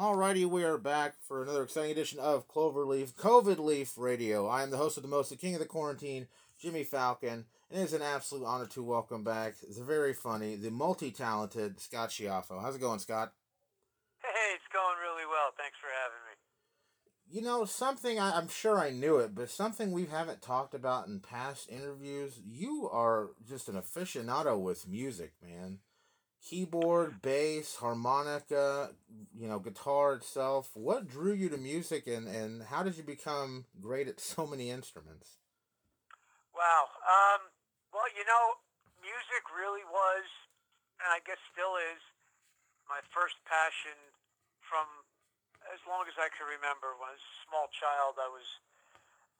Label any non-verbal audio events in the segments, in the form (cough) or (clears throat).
Alrighty, we are back for another exciting edition of Cloverleaf COVID Leaf Radio. I am the host of the most, the king of the quarantine, Jimmy Falcon, and it is an absolute honor to welcome back the very funny, the multi-talented Scott Schiaffo. How's it going, Scott? Hey, it's going really well. Thanks for having me. You know, something I, I'm sure I knew it, but something we haven't talked about in past interviews. You are just an aficionado with music, man keyboard, bass, harmonica, you know, guitar itself. What drew you to music and, and how did you become great at so many instruments? Wow. Um, well, you know, music really was, and I guess still is, my first passion from as long as I can remember. When I was a small child, I was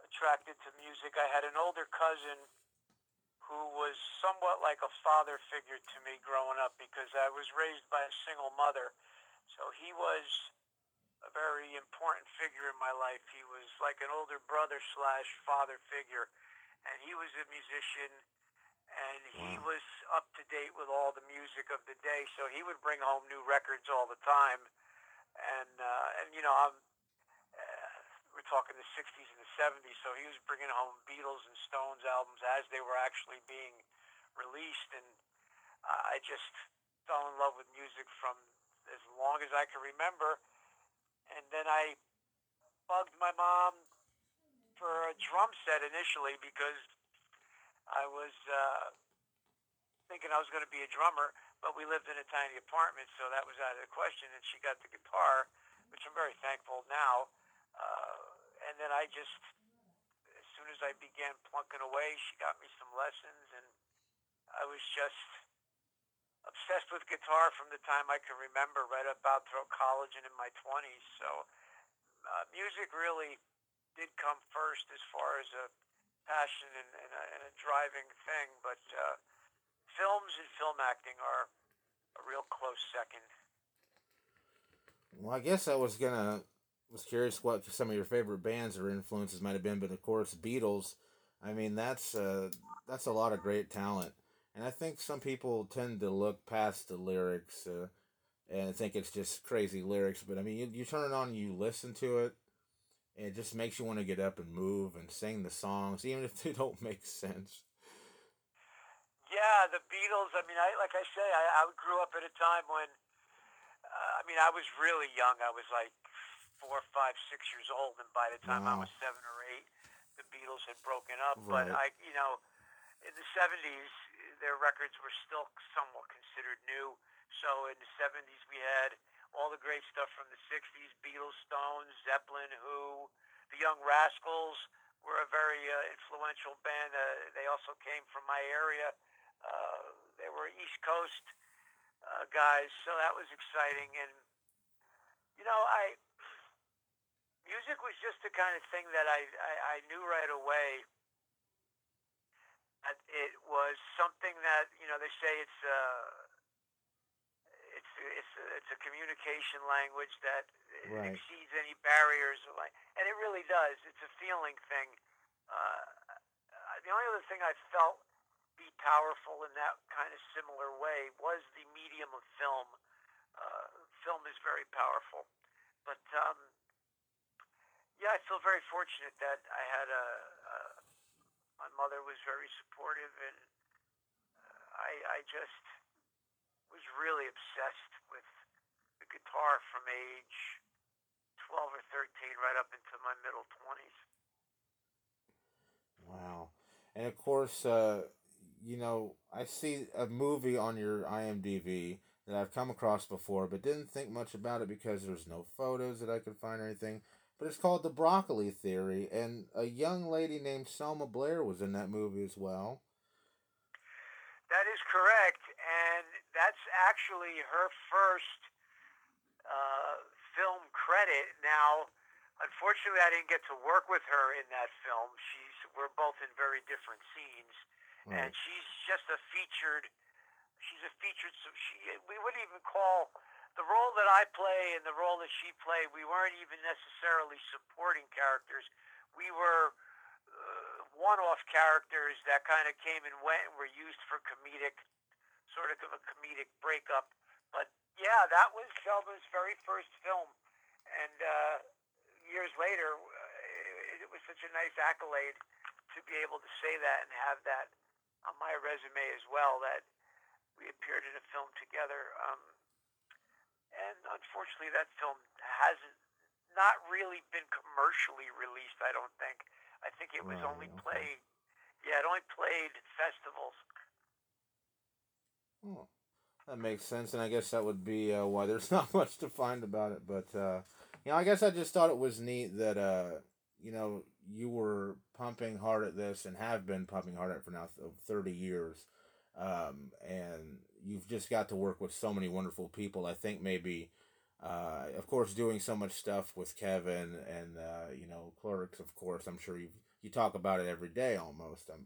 attracted to music. I had an older cousin who was somewhat like a father figure to me growing up because I was raised by a single mother. So he was a very important figure in my life. He was like an older brother slash father figure, and he was a musician, and he wow. was up to date with all the music of the day. So he would bring home new records all the time, and uh, and you know I'm we're talking the 60s and the 70s, so he was bringing home Beatles and Stones albums as they were actually being released, and I just fell in love with music from as long as I can remember. And then I bugged my mom for a drum set initially because I was uh, thinking I was going to be a drummer, but we lived in a tiny apartment, so that was out of the question. And she got the guitar, which I'm very thankful now uh, and then I just, as soon as I began plunking away, she got me some lessons, and I was just obsessed with guitar from the time I can remember, right about through college and in my 20s. So uh, music really did come first as far as a passion and, and, a, and a driving thing, but uh, films and film acting are a real close second. Well, I guess I was gonna was curious what some of your favorite bands or influences might have been, but of course, Beatles. I mean, that's uh, that's a lot of great talent, and I think some people tend to look past the lyrics uh, and think it's just crazy lyrics. But I mean, you, you turn it on, you listen to it, and it just makes you want to get up and move and sing the songs, even if (laughs) they don't make sense. Yeah, the Beatles. I mean, I like I say, I, I grew up at a time when, uh, I mean, I was really young. I was like four, five, six years old, and by the time wow. I was seven or eight, the Beatles had broken up. Right. But I, you know, in the '70s, their records were still somewhat considered new. So in the '70s, we had all the great stuff from the '60s: Beatles, Stones, Zeppelin, Who, the Young Rascals were a very uh, influential band. Uh, they also came from my area. Uh, they were East Coast uh, guys, so that was exciting. And you know, I music was just the kind of thing that I, I, I knew right away that it was something that, you know, they say it's a, uh, it's, it's, it's a communication language that right. exceeds any barriers. Like and it really does. It's a feeling thing. Uh, the only other thing I felt be powerful in that kind of similar way was the medium of film. Uh, film is very powerful. But um, yeah, I feel very fortunate that I had a, a my mother was very supportive, and uh, I I just was really obsessed with the guitar from age twelve or thirteen, right up into my middle twenties. Wow, and of course, uh, you know, I see a movie on your IMDb that I've come across before, but didn't think much about it because there's no photos that I could find or anything but it's called The Broccoli Theory, and a young lady named Selma Blair was in that movie as well. That is correct, and that's actually her first uh, film credit. Now, unfortunately, I didn't get to work with her in that film. She's we're both in very different scenes, right. and she's just a featured. She's a featured. So she we wouldn't even call the role that I play and the role that she played, we weren't even necessarily supporting characters. We were uh, one-off characters that kind of came and went and were used for comedic, sort of a comedic breakup. But yeah, that was Selma's very first film And uh, years later, uh, it, it was such a nice accolade to be able to say that and have that on my resume as well that we appeared in a film together. Um, and unfortunately, that film hasn't not really been commercially released. I don't think. I think it was Right, only okay. played. Yeah, it only played at festivals. Oh, that makes sense, and I guess that would be uh, why there's (laughs) not much to find about it. But uh, you know, I guess I just thought it was neat that uh, you know you were pumping hard at this and have been pumping hard at it for now th- thirty years, um, and you've just got to work with so many wonderful people. I think maybe. Uh, of course, doing so much stuff with Kevin and uh, you know clerks. Of course, I'm sure you you talk about it every day almost. I'm,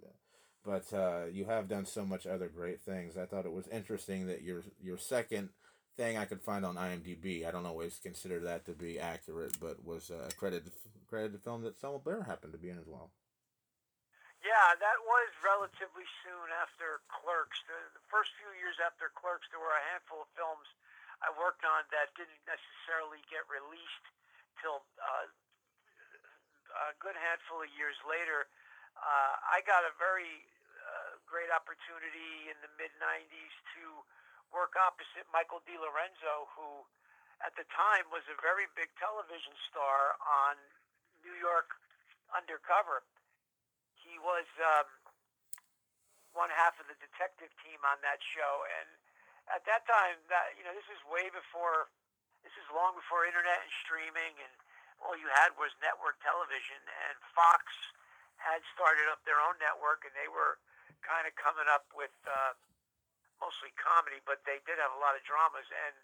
but uh, you have done so much other great things. I thought it was interesting that your your second thing I could find on IMDb. I don't always consider that to be accurate, but was a credited credited film that Selma Blair happened to be in as well. Yeah, that was relatively soon after Clerks. The, the first few years after Clerks, there were a handful of films I worked on that didn't necessarily get released till uh, a good handful of years later. Uh, I got a very uh, great opportunity in the mid 90s to work opposite Michael DeLorenzo, who at the time was a very big television star on New York Undercover. He was um, one half of the detective team on that show, and at that time, that you know, this is way before, this is long before internet and streaming, and all you had was network television. And Fox had started up their own network, and they were kind of coming up with uh, mostly comedy, but they did have a lot of dramas. And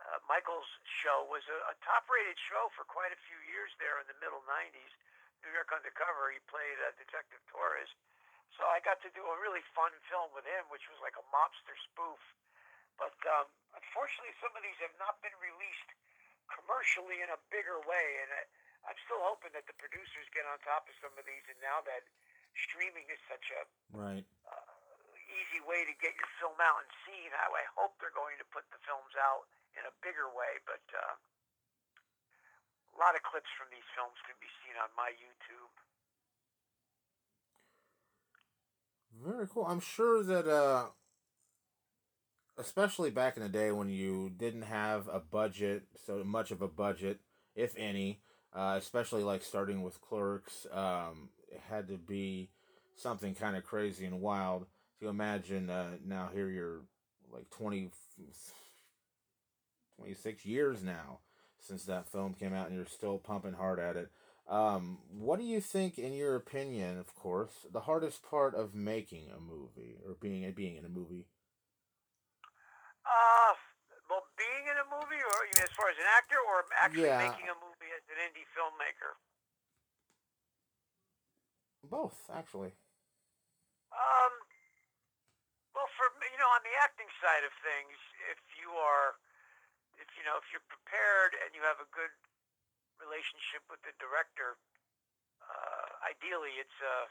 uh, Michael's show was a, a top-rated show for quite a few years there in the middle '90s. New York Undercover. He played uh, Detective Torres. So I got to do a really fun film with him, which was like a mobster spoof. But um, unfortunately, some of these have not been released commercially in a bigger way, and I, I'm still hoping that the producers get on top of some of these. And now that streaming is such a Right. uh, easy way to get your film out and seen, I, I hope they're going to put the films out in a bigger way. But uh, a lot of clips from these films can be seen on my YouTube. Very cool. I'm sure that, uh, especially back in the day when you didn't have a budget, so much of a budget, if any, uh, especially like starting with Clerks, um, it had to be something kind of crazy and wild. So you imagine uh, now here you're like 20, 26 years now since that film came out and you're still pumping hard at it. Um, what do you think, in your opinion, of course, the hardest part of making a movie or being being in a movie? Uh, well, being in a movie, or you mean as far as an actor, or actually Yeah. making a movie as an indie filmmaker? Both, actually. Um, well, for you know, on the acting side of things, if you are, if you know, if you're prepared and you have a good relationship with the director, uh, ideally it's a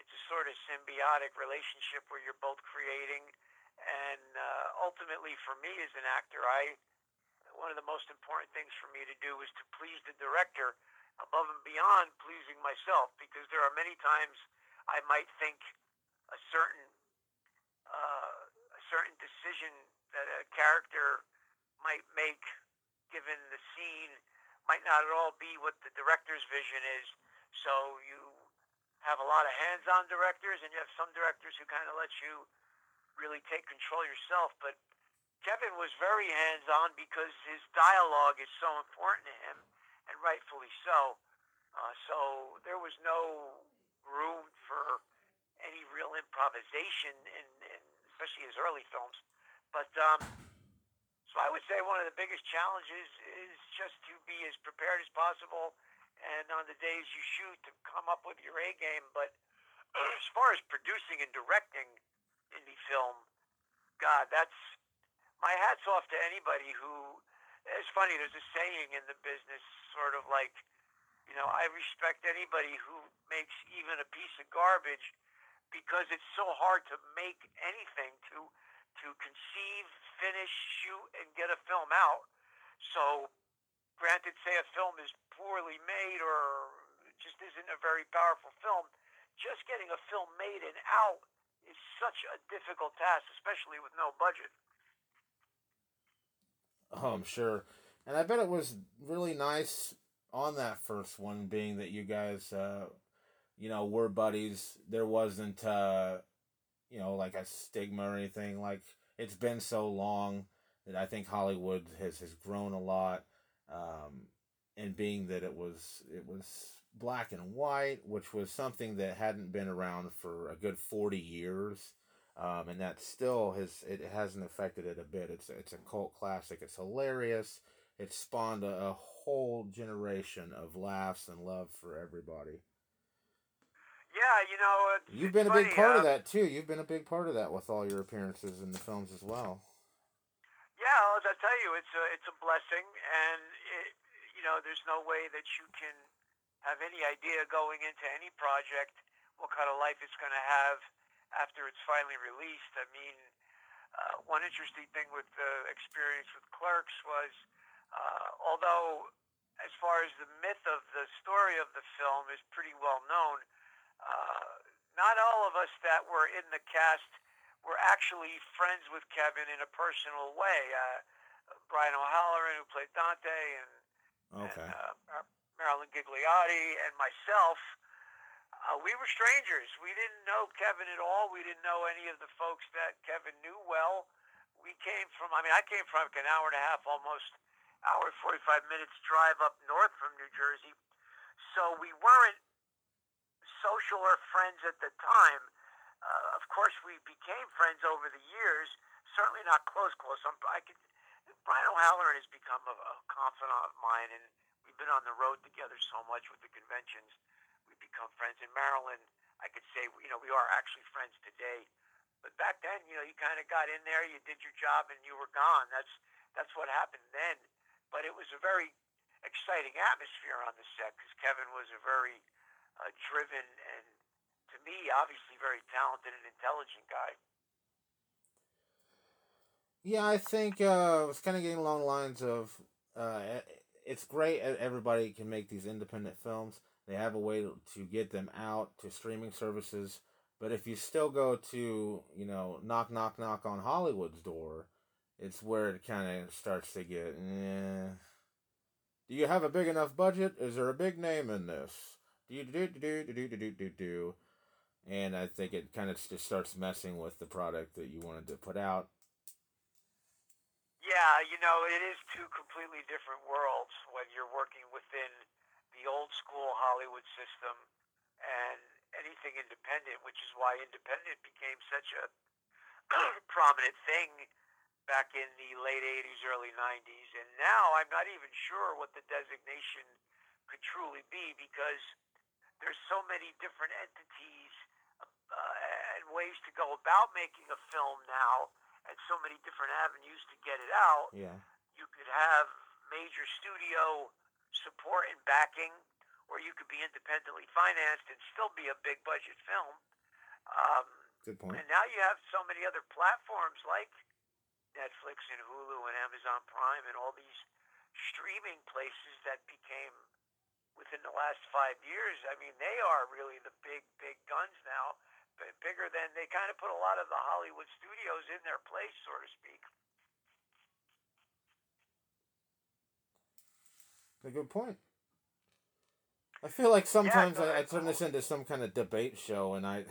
it's a sort of symbiotic relationship where you're both creating, and uh, ultimately, for me as an actor, I one of the most important things for me to do is to please the director above and beyond pleasing myself because there are many times I might think a certain uh, a certain decision that a character might make given the scene might not at all be what the director's vision is. So you have a lot of hands-on directors, and you have some directors who kind of let you really take control yourself. But Kevin was very hands-on because his dialogue is so important to him, and rightfully so. Uh, so there was no room for any real improvisation in, in especially his early films. But um, so I would say one of the biggest challenges is just to be as prepared as possible, and on the days you shoot to come up with your A game. But (clears throat) as far as producing and directing indie film, God, that's my hats off to anybody who. It's funny. There's a saying in the business, sort of like, you know, I respect anybody who makes even a piece of garbage because it's so hard to make anything to to conceive, finish, shoot, and get a film out. So granted, say a film is poorly made or just isn't a very powerful film, just getting a film made and out is such a difficult task, especially with no budget. Oh, I'm sure. And I bet it was really nice on that first one, being that you guys, uh, you know, were buddies. There wasn't, uh, you know, like a stigma or anything. Like it's been so long that I think Hollywood has has grown a lot. Um, and being that it was it was black and white, which was something that hadn't been around for a good forty years um, and that still has it hasn't affected it a bit. It's it's a cult classic. It's hilarious. It spawned a, a whole generation of laughs and love for everybody. Yeah, you know, you've been a big funny, part uh, of that too. You've been a big part of that with all your appearances in the films as well. Yeah, as I tell you, it's a it's a blessing, and it, you know, there's no way that you can have any idea going into any project what kind of life it's going to have after it's finally released. I mean, uh, one interesting thing with the experience with Clerks was, uh, although as far as the myth of the story of the film is pretty well known, uh, not all of us that were in the cast were actually friends with Kevin in a personal way. Uh, Brian O'Halloran, who played Dante, and, Okay. and uh, Marilyn Ghigliotti, and myself, uh, we were strangers. We didn't know Kevin at all. We didn't know any of the folks that Kevin knew well. We came from, I mean, I came from like an hour and a half, almost hour, 45 minutes drive up north from New Jersey. So we weren't social or friends at the time. Uh, of course, we became friends over the years. Certainly not close, close. I'm, I could, Brian O'Halloran has become a, a confidant of mine, and we've been on the road together so much with the conventions. We've become friends. In Marilyn, I could say, you know, we are actually friends today. But back then, you know, you kind of got in there, you did your job, and you were gone. That's that's what happened then. But it was a very exciting atmosphere on the set because Kevin was a very uh, driven and, to me, obviously very talented and intelligent guy. Yeah, I think uh, it's kind of getting along the lines of uh, it's great everybody can make these independent films. They have a way to, to get them out to streaming services. But if you still go to, you know, knock, knock, knock on Hollywood's door, it's where it kind of starts to get, eh. Do you have a big enough budget? Is there a big name in this? Do do do do do do do do do? And I think it kind of just starts messing with the product that you wanted to put out. Yeah, you know, it is two completely different worlds when you're working within the old school Hollywood system and anything independent, which is why independent became such a (clears throat) prominent thing back in the late 80s, early 90s. And now I'm not even sure what the designation could truly be because there's so many different entities uh, and ways to go about making a film now and so many different avenues to get it out. Yeah. You could have major studio support and backing, or you could be independently financed and still be a big budget film. Um, Good point. and now you have so many other platforms like Netflix and Hulu and Amazon Prime and all these streaming places that became within the last five years. I mean, they are really the big, big guns now. b- Bigger than they kind of put a lot of the Hollywood studios in their place, so to speak. A good point. I feel like sometimes go I, I turn this into some kind of debate show, and I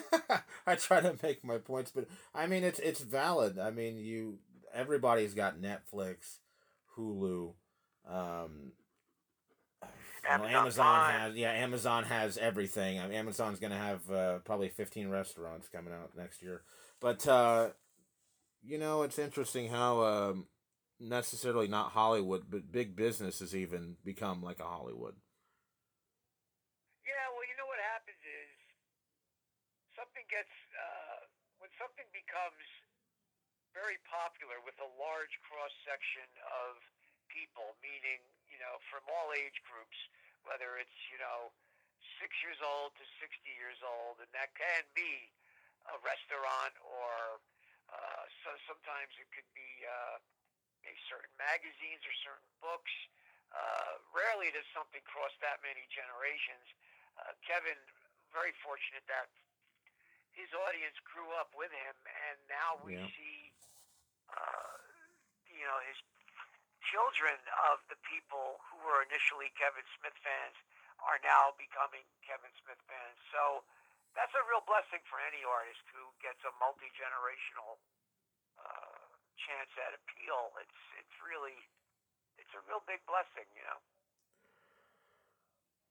(laughs) I try to make my points, but I mean it's it's valid. I mean you everybody's got Netflix, Hulu, um, you know, Amazon Amazon Prime. has yeah Amazon has everything. I mean, Amazon's gonna have uh, probably fifteen restaurants coming out next year, but uh, you know it's interesting how um, necessarily not Hollywood, but big business has even become like a Hollywood. Yeah, well, you know what happens is something gets uh, when something becomes very popular with a large cross section of people, meaning you know from all age groups, whether it's you know six years old to sixty years old, and that can be a restaurant or uh, so sometimes it could be uh, maybe certain magazines or certain books. Uh, rarely does something cross that many generations. Uh, Kevin, very fortunate that his audience grew up with him, and now we Yeah. see, uh, you know, his children of the people who were initially Kevin Smith fans are now becoming Kevin Smith fans. So that's a real blessing for any artist who gets a multi generational uh, chance at appeal. It's it's really it's a real big blessing, you know.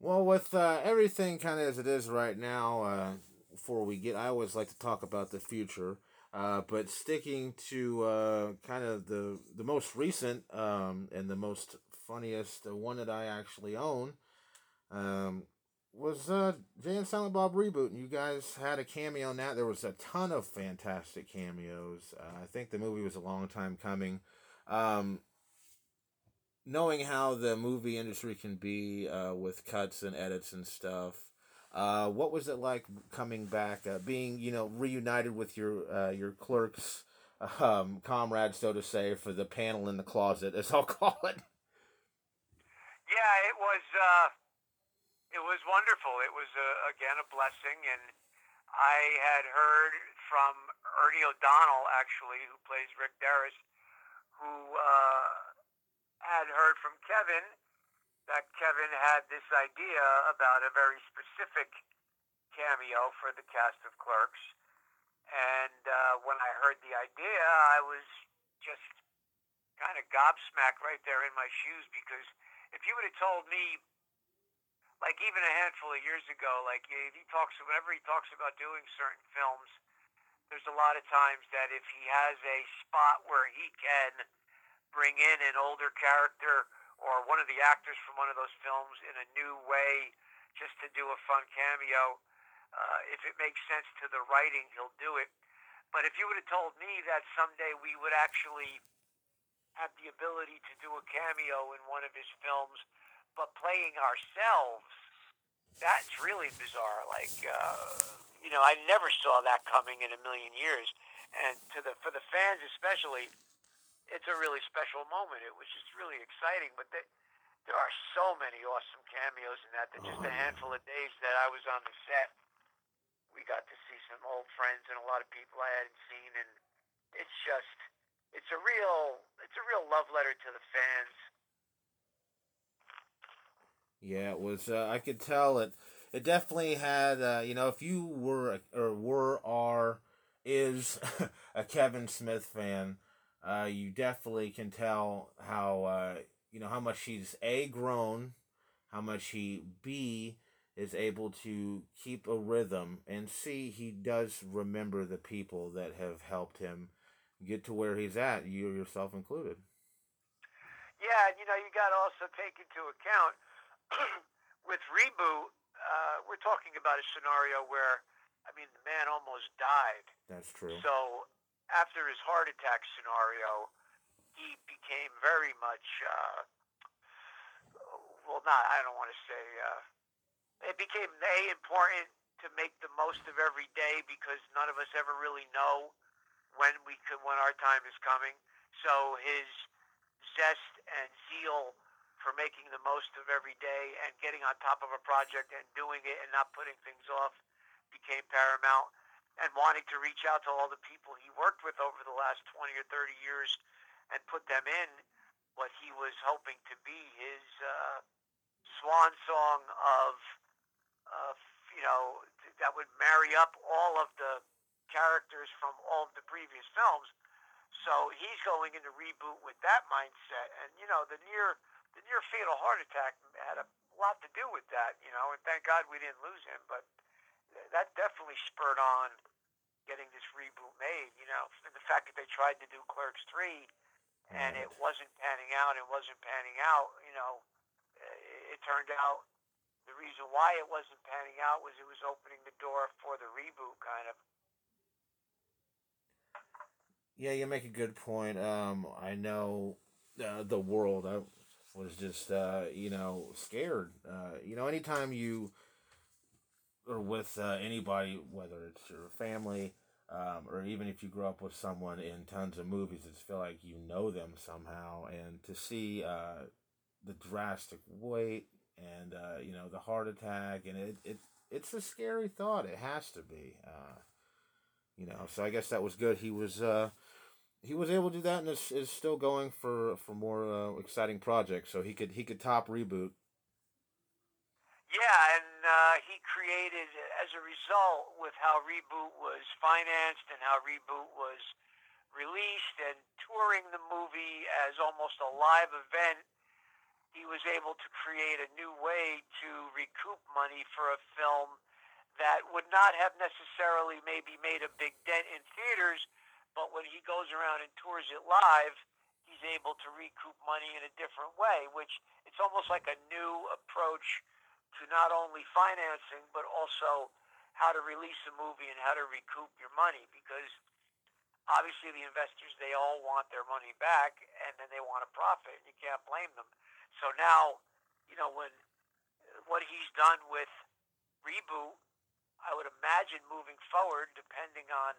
Well, with uh, everything kind of as it is right now, uh, before we get, I always like to talk about the future. Uh, but sticking to uh, kind of the the most recent um, and the most funniest, the one that I actually own, um, was uh, and Silent Bob reboot. And you guys had a cameo in that. There was a ton of fantastic cameos. Uh, I think the movie was a long time coming. Um, knowing how the movie industry can be uh, with cuts and edits and stuff, uh, what was it like coming back, uh, being you know reunited with your uh, your clerks, um, comrades, so to say, for the panel in the closet, as I'll (laughs) call it. Yeah, it was uh, it was wonderful. It was uh, again a blessing, and I had heard from Ernie O'Donnell, actually, who plays Rick Derris, who uh, had heard from Kevin that Kevin had this idea about a very specific cameo for the cast of Clerks. And uh, when I heard the idea, I was just kind of gobsmacked right there in my shoes because if you would have told me, like even a handful of years ago, like if he talks, whenever he talks about doing certain films, there's a lot of times that if he has a spot where he can bring in an older character or one of the actors from one of those films in a new way just to do a fun cameo. Uh, if it makes sense to the writing, he'll do it. But if you would have told me that someday we would actually have the ability to do a cameo in one of his films, but playing ourselves, that's really bizarre. Like, uh, you know, I never saw that coming in a million years. And to the for the fans especially, it's a really special moment. It was just really exciting. But they, there are so many awesome cameos in that. That just a handful of days that I was on the set, we got to see some old friends and a lot of people I hadn't seen, and it's just it's a real it's a real love letter to the fans. Yeah, it was. Uh, I could tell it. It definitely had. Uh, you know, if you were or were are is (laughs) a Kevin Smith fan, uh, you definitely can tell how uh, you know how much he's a grown, how much he b is able to keep a rhythm, and c he does remember the people that have helped him get to where he's at. You yourself included. Yeah, and you know you got to also take into account (clears throat) with reboot. Uh, we're talking about a scenario where, I mean, the man almost died. That's true. So after his heart attack scenario, he became very much, uh, well, not, I don't want to say, uh, it became A, important to make the most of every day because none of us ever really know when we could, when our time is coming. So his zest and zeal for making the most of every day and getting on top of a project and doing it and not putting things off became paramount and wanting to reach out to all the people he worked with over the last 20 or 30 years and put them in what he was hoping to be his uh, swan song of, of, you know, that would marry up all of the characters from all of the previous films. So he's going into reboot with that mindset. And, you know, the near, the near fatal heart attack had a lot to do with that, you know, and thank God we didn't lose him. But that definitely spurred on getting this reboot made. You know, and the fact that they tried to do Clerks three, and it wasn't panning out, it wasn't panning out. You know, it, it turned out the reason why it wasn't panning out was it was opening the door for the reboot, kind of. Yeah, you make a good point. Um, I know uh, the world. I was just, uh, you know, scared. Uh, you know, anytime you are with uh, anybody, whether it's your family, um, or even if you grew up with someone in tons of movies, it's feel like you know them somehow. And to see uh, the drastic weight and uh, you know the heart attack, and it, it it's a scary thought. It has to be, uh, you know. So I guess that was good. He was uh, he was able to do that, and is, is still going for for more uh, exciting projects. So he could he could top reboot. Yeah, and uh, he created, as a result, with how Reboot was financed and how Reboot was released and touring the movie as almost a live event, he was able to create a new way to recoup money for a film that would not have necessarily maybe made a big dent in theaters, but when he goes around and tours it live, he's able to recoup money in a different way, which it's almost like a new approach to not only financing but also how to release a movie and how to recoup your money because obviously the investors they all want their money back and then they want a profit and you can't blame them so now, you know, when what he's done with reboot, I would imagine moving forward, depending on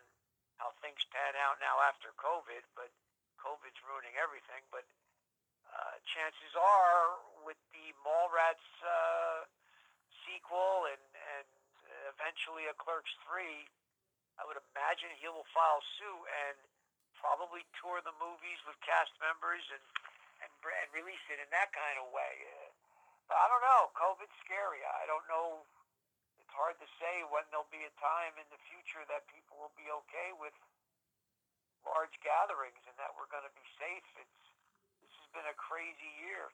how things pan out now after COVID, but COVID's ruining everything. But uh, chances are, with the Mallrats uh, sequel and and eventually a Clerks three, I would imagine he will file suit and probably tour the movies with cast members and and, and release it in that kind of way. Uh, but I don't know. COVID's scary. I don't know. It's hard to say when there'll be a time in the future that people will be okay with large gatherings and that we're going to be safe. It's this has been a crazy year.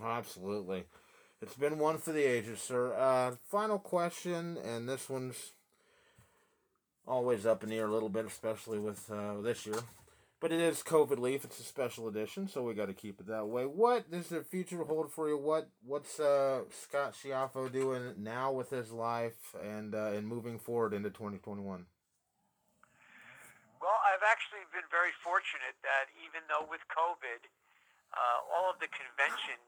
Absolutely. It's been one for the ages, sir. Uh, final question, and this one's always up in the air a little bit, especially with uh, this year. But it is COVID leaf. It's a special edition, so we got to keep it that way. What does the future hold for you? What What's uh, Scott Schiaffo doing now with his life and uh, and moving forward into 2021? Well, I've actually been very fortunate that even though with COVID, uh, all of the convention,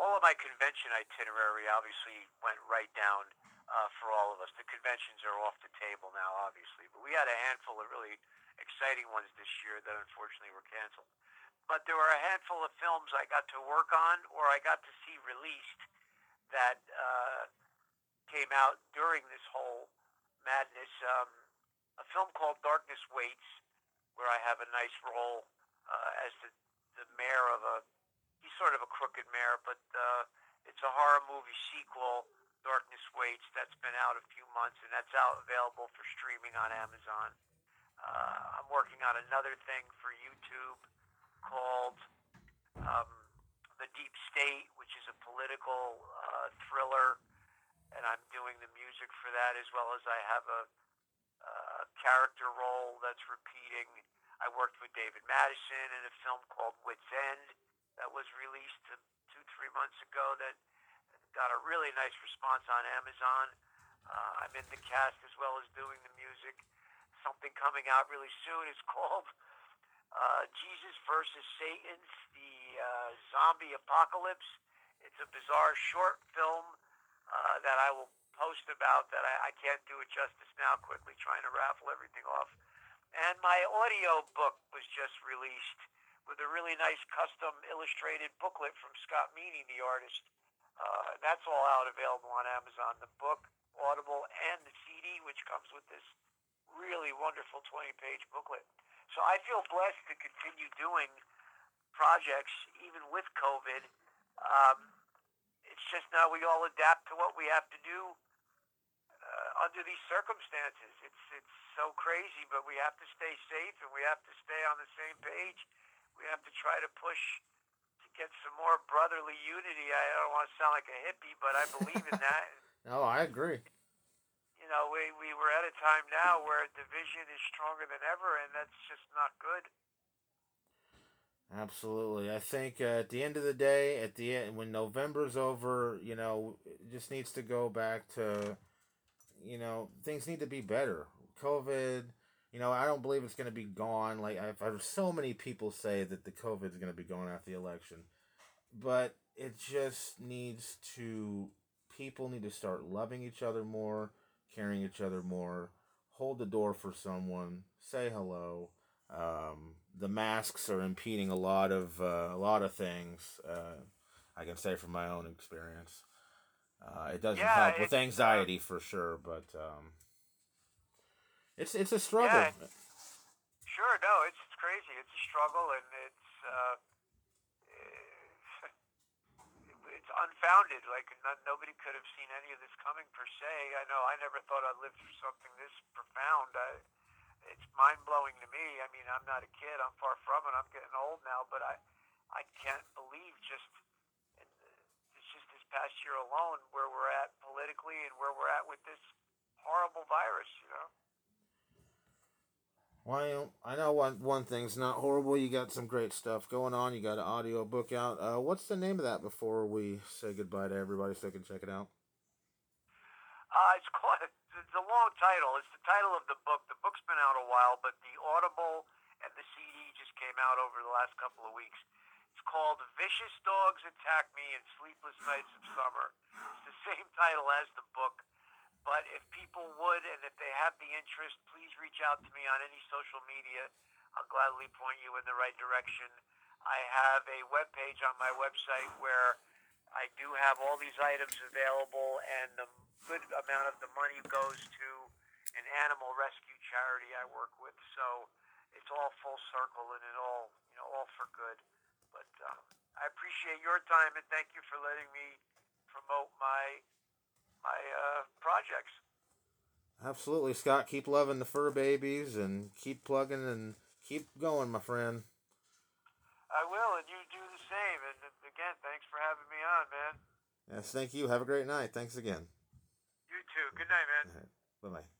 all of my convention itinerary obviously went right down uh, for all of us. The conventions are off the table now, obviously, but we had a handful of really exciting ones this year that unfortunately were canceled. But there were a handful of films I got to work on or I got to see released that uh, came out during this whole madness. Um, a film called Darkness Waits, where I have a nice role uh, as the, the mayor of a, he's sort of a crooked mayor, but uh, it's a horror movie sequel, Darkness Waits, that's been out a few months, and that's out available for streaming on Amazon. Uh, I'm working on another thing for YouTube called um, The Deep State, which is a political uh, thriller, and I'm doing the music for that as well as I have a, a character role that's repeating. I worked with David Madison in a film called Wits End that was released two, three months ago that got a really nice response on Amazon. Uh, I'm in the cast as well as doing the music something coming out really soon. It's (laughs) called uh, Jesus versus Satan, the uh, zombie apocalypse. It's a bizarre short film uh, that I will post about that I, I can't do it justice now, quickly trying to raffle everything off. And my audio book was just released with a really nice custom illustrated booklet from Scott Meany, the artist. Uh, that's all out available on Amazon. The book, Audible, and the CD, which comes with this really wonderful 20 page booklet. So I feel blessed to continue doing projects even with COVID. Um, it's just now we all adapt to what we have to do uh, under these circumstances. It's it's so crazy, but we have to stay safe and we have to stay on the same page. We have to try to push to get some more brotherly unity. I don't want to sound like a hippie, but I believe in that. no, (laughs) I agree You know, we, we were at a time now where division is stronger than ever, and that's just not good. Absolutely. I think uh, at the end of the day, at the end, when November's over, you know, it just needs to go back to, you know, things need to be better. COVID, you know, I don't believe it's going to be gone. Like, I've heard so many people say that the COVID is going to be gone after the election. But it just needs to, people need to start loving each other more caring each other more, hold the door for someone, say hello, um, the masks are impeding a lot of uh, a lot of things. Uh, I can say from my own experience. Uh, it doesn't Yeah, help with uh, anxiety for sure, but um, it's it's a struggle. Yeah, Sure, no, it's, it's crazy. It's a struggle, and it's uh, (laughs) it's unfounded. Like no, nobody could have seen any of this coming per se. I know I never thought I'd live through something this profound. I, it's mind blowing to me. I mean, I'm not a kid. I'm far from it. I'm getting old now, but I I can't believe just it's just this past year alone where we're at politically and where we're at with this horrible virus. You know. Well, I know one one thing's not horrible. You got some great stuff going on. You got an audio book out. Uh, what's the name of that before we say goodbye to everybody so they can check it out? Uh, it's called. It's a long title. It's the title of the book. The book's been out a while, but the Audible and the CD just came out over the last couple of weeks. It's called "Vicious Dogs Attack Me in Sleepless Nights of Summer." It's the same title as the book. But if people would, and if they have the interest, please reach out to me on any social media. I'll gladly point you in the right direction. I have a web page on my website where I do have all these items available, and the good amount of the money goes to an animal rescue charity I work with. So it's all full circle, and it all you know, all for good. But um, I appreciate your time, and thank you for letting me promote my my uh, projects. Absolutely, Scott. Keep loving the fur babies and keep plugging and keep going, my friend. I will, and you do the same. And again, thanks for having me on, man. Yes, thank you. Have a great night. Thanks again. You too. Good night, man. Bye bye.